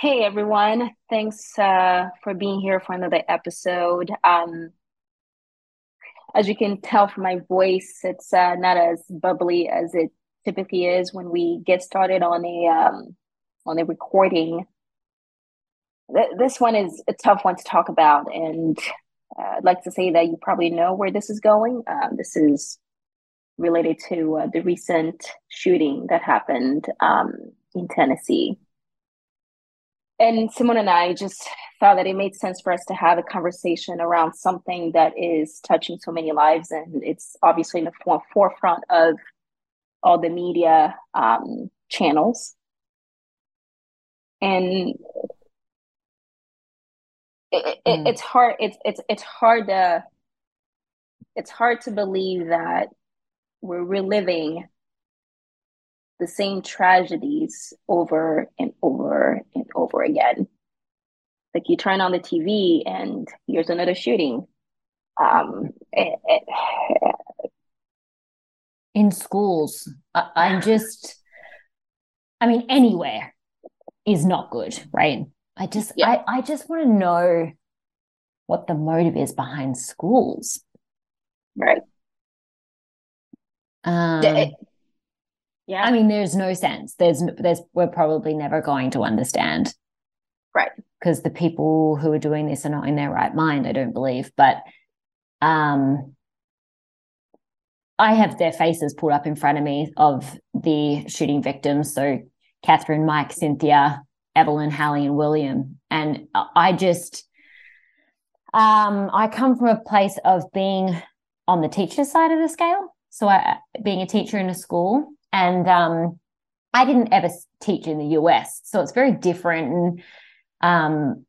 Hey everyone, thanks uh, for being here for another episode. Um, as you can tell from my voice, it's uh, not as bubbly as it typically is when we get started on a um, on a recording. Th- this one is a tough one to talk about, and uh, I'd like to say that you probably know where this is going. Um, this is related to uh, the recent shooting that happened um, in Tennessee and Simone and I just thought that it made sense for us to have a conversation around something that is touching so many lives, and it's obviously in the forefront of all the media um, channels. And it, it, mm. it's hard. It's it's it's hard to it's hard to believe that we're reliving the same tragedies over and over and over again. Like you turn on the TV and here's another shooting. Um, it, it, in schools, I, I'm just, I mean, anywhere is not good, right? I just, yeah. I, I just want to know what the motive is behind schools. Right. Um, it, yeah. I mean, there's no sense. There's, there's, we're probably never going to understand. Right. Because the people who are doing this are not in their right mind, I don't believe. But um, I have their faces pulled up in front of me of the shooting victims. So Katherine, Mike, Cynthia, Evelyn, Hallie, and William. And I just, um, I come from a place of being on the teacher side of the scale. So I, being a teacher in a school and um, I didn't ever teach in the US, so it's very different. And um,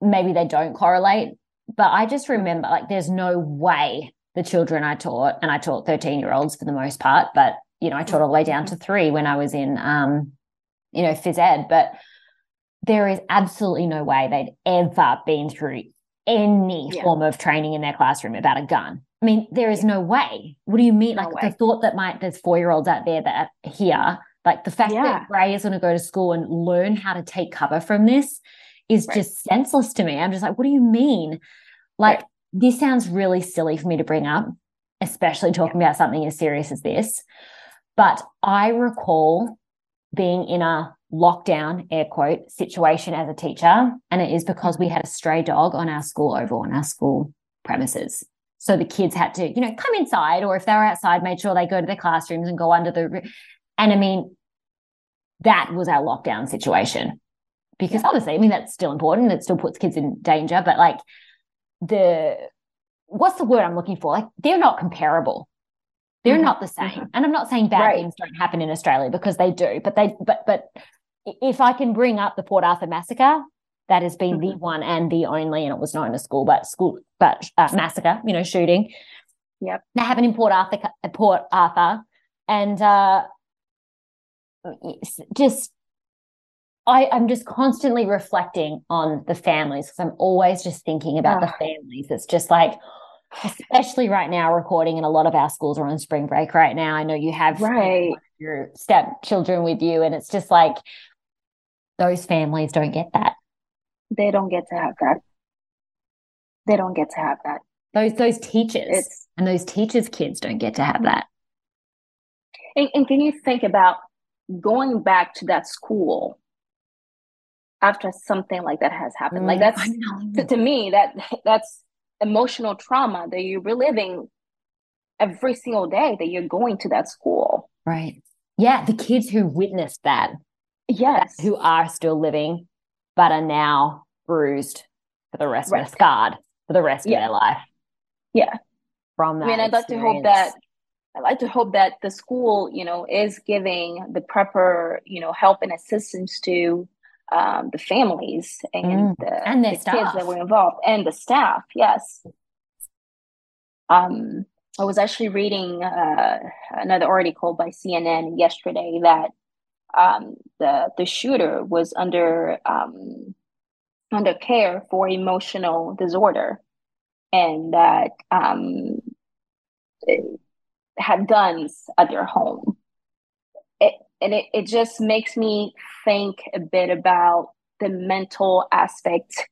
maybe they don't correlate, but I just remember like there's no way the children I taught, and I taught 13 year olds for the most part, but you know, I taught all the way down to three when I was in, um, you know, phys ed, but there is absolutely no way they'd ever been through any yeah. form of training in their classroom about a gun. I mean, there is no way. What do you mean? No like way. the thought that my there's four year olds out there that are here, like the fact yeah. that Gray is going to go to school and learn how to take cover from this is right. just senseless to me. I'm just like, what do you mean? Like right. this sounds really silly for me to bring up, especially talking yeah. about something as serious as this. But I recall being in a lockdown air quote situation as a teacher and it is because we mm-hmm. had a stray dog on our school oval on our school premises so the kids had to, you know, come inside, or if they were outside, made sure they go to their classrooms and go under the. And I mean, that was our lockdown situation. Because obviously, I mean, that's still important. It still puts kids in danger. But like the, what's the word I'm looking for? Like they're not comparable. They're mm-hmm. not the same. Mm-hmm. And I'm not saying bad right. things don't happen in Australia because they do, but they, but, but if I can bring up the Port Arthur massacre, that has been mm-hmm. the one and the only, and it was not in a school, but school, but uh, massacre, you know, shooting. Yep. That happened in Port Arthur, Port Arthur, and uh, just I, I'm just constantly reflecting on the families because I'm always just thinking about oh. the families. It's just like, especially right now, recording, and a lot of our schools are on spring break right now. I know you have right. your stepchildren with you, and it's just like those families don't get that they don't get to have that. They don't get to have that. Those those teachers it's, and those teachers' kids don't get to have that. And, and can you think about going back to that school after something like that has happened? Mm, like that's to, to me that that's emotional trauma that you're reliving every single day that you're going to that school. Right. Yeah, the kids who witnessed that. Yes. Who are still living but are now bruised for the rest right. of scarred for the rest yeah. of their life. Yeah. From that. I mean, I'd like to hope that I'd like to hope that the school, you know, is giving the proper, you know, help and assistance to um, the families and mm. the, and the kids that were involved and the staff. Yes. Um, I was actually reading uh, another article by CNN yesterday that um, the the shooter was under um, under care for emotional disorder, and that um, had guns at their home. It, and it, it just makes me think a bit about the mental aspect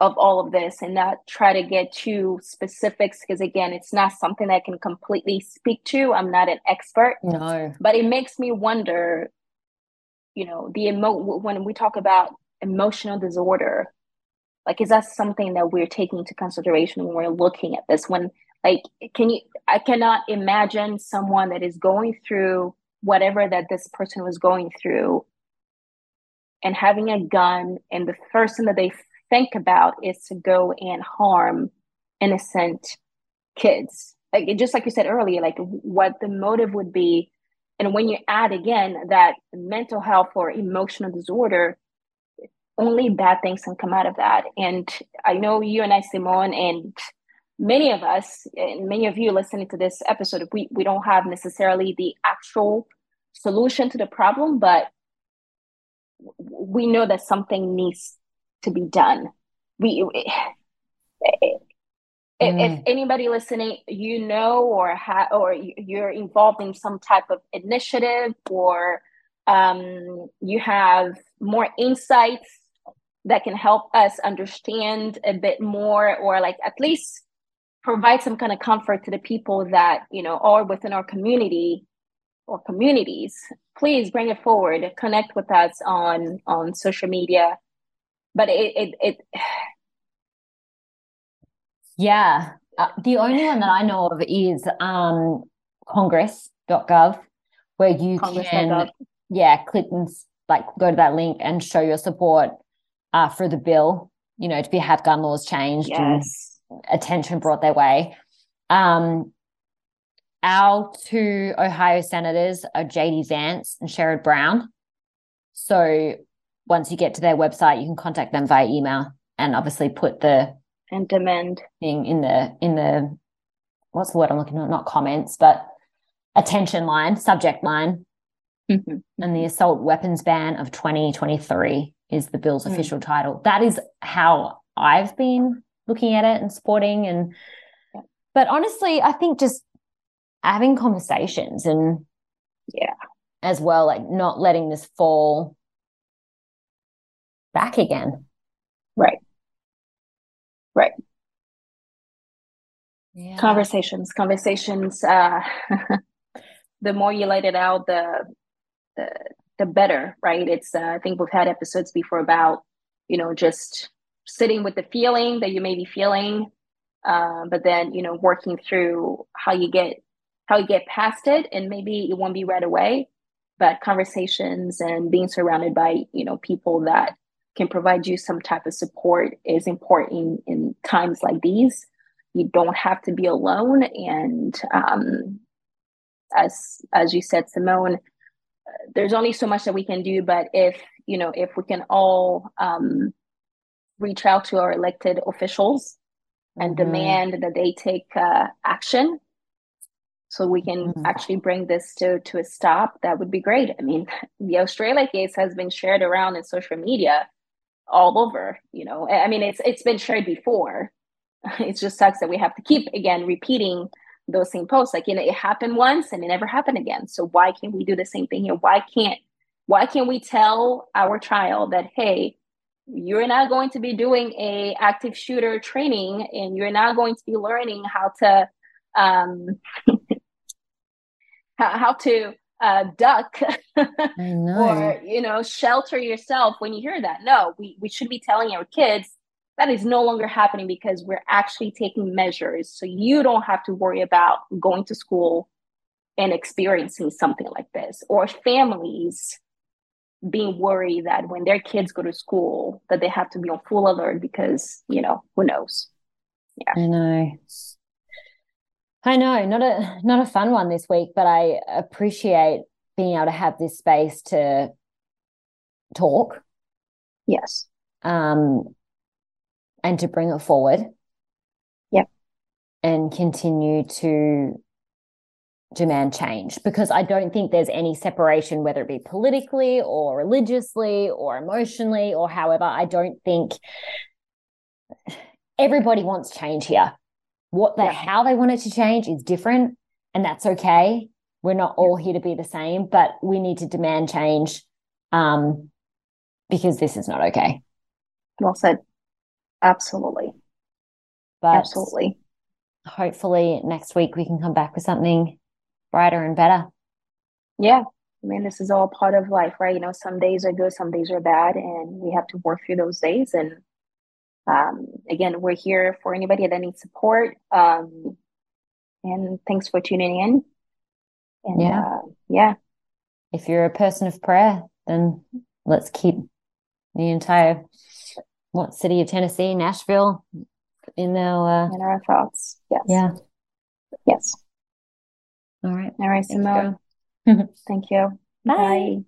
of all of this and not try to get too specifics because again it's not something i can completely speak to. I'm not an expert. No. But it makes me wonder you know the emo when we talk about emotional disorder. Like is that something that we're taking into consideration when we're looking at this? When like can you i cannot imagine someone that is going through whatever that this person was going through and having a gun and the first thing that they think about is to go and harm innocent kids. Like just like you said earlier like what the motive would be. And when you add again that mental health or emotional disorder only bad things can come out of that and i know you and i simone and many of us and many of you listening to this episode we, we don't have necessarily the actual solution to the problem but we know that something needs to be done. We if, mm. if anybody listening, you know, or ha- or you're involved in some type of initiative, or um, you have more insights that can help us understand a bit more, or like at least provide some kind of comfort to the people that you know are within our community or communities. Please bring it forward. Connect with us on on social media. But it it, it yeah. Uh, the only one that i know of is um congress.gov where you congress. can yeah click and like go to that link and show your support uh, for the bill you know to be have gun laws changed yes. and attention brought their way um our two ohio senators are jd vance and sherrod brown so once you get to their website, you can contact them via email and obviously put the and demand thing in the in the what's the word I'm looking at? Not comments, but attention line, subject line. Mm-hmm. And the assault weapons ban of 2023 is the bill's mm. official title. That is how I've been looking at it and supporting and yeah. but honestly, I think just having conversations and yeah, as well, like not letting this fall back again. Right. Right. Yeah. Conversations, conversations. Uh, the more you let it out, the the the better, right? It's. Uh, I think we've had episodes before about you know just sitting with the feeling that you may be feeling, uh, but then you know working through how you get how you get past it, and maybe it won't be right away, but conversations and being surrounded by you know people that can provide you some type of support is important in times like these. You don't have to be alone, and um, as as you said, Simone, there's only so much that we can do. But if you know, if we can all um, reach out to our elected officials and mm-hmm. demand that they take uh, action so we can mm-hmm. actually bring this to to a stop that would be great i mean the australia case has been shared around in social media all over you know i mean it's it's been shared before it just sucks that we have to keep again repeating those same posts. Like you know it happened once and it never happened again. So why can't we do the same thing here? Why can't why can't we tell our child that hey you're not going to be doing a active shooter training and you're not going to be learning how to um how, how to uh, duck or you know shelter yourself when you hear that. No we, we should be telling our kids that is no longer happening because we're actually taking measures. So you don't have to worry about going to school and experiencing something like this or families being worried that when their kids go to school that they have to be on full alert because you know who knows? Yeah. I know. I know, not a not a fun one this week, but I appreciate being able to have this space to talk. Yes. Um and to bring it forward. Yep. And continue to demand change because I don't think there's any separation, whether it be politically or religiously or emotionally or however. I don't think everybody wants change here what they yeah. how they want it to change is different and that's okay we're not all here to be the same but we need to demand change um, because this is not okay. Well said. Absolutely. But Absolutely. hopefully next week we can come back with something brighter and better. Yeah. I mean, this is all part of life, right? You know, some days are good, some days are bad, and we have to work through those days. And um, again, we're here for anybody that needs support. Um, and thanks for tuning in. And Yeah. uh, yeah, If you're a person of prayer, then let's keep the entire what city of Tennessee, Nashville, in our uh, in our thoughts. Yes. yeah. Yes. All right. All right, you, Simone. Thank you. Bye. Bye.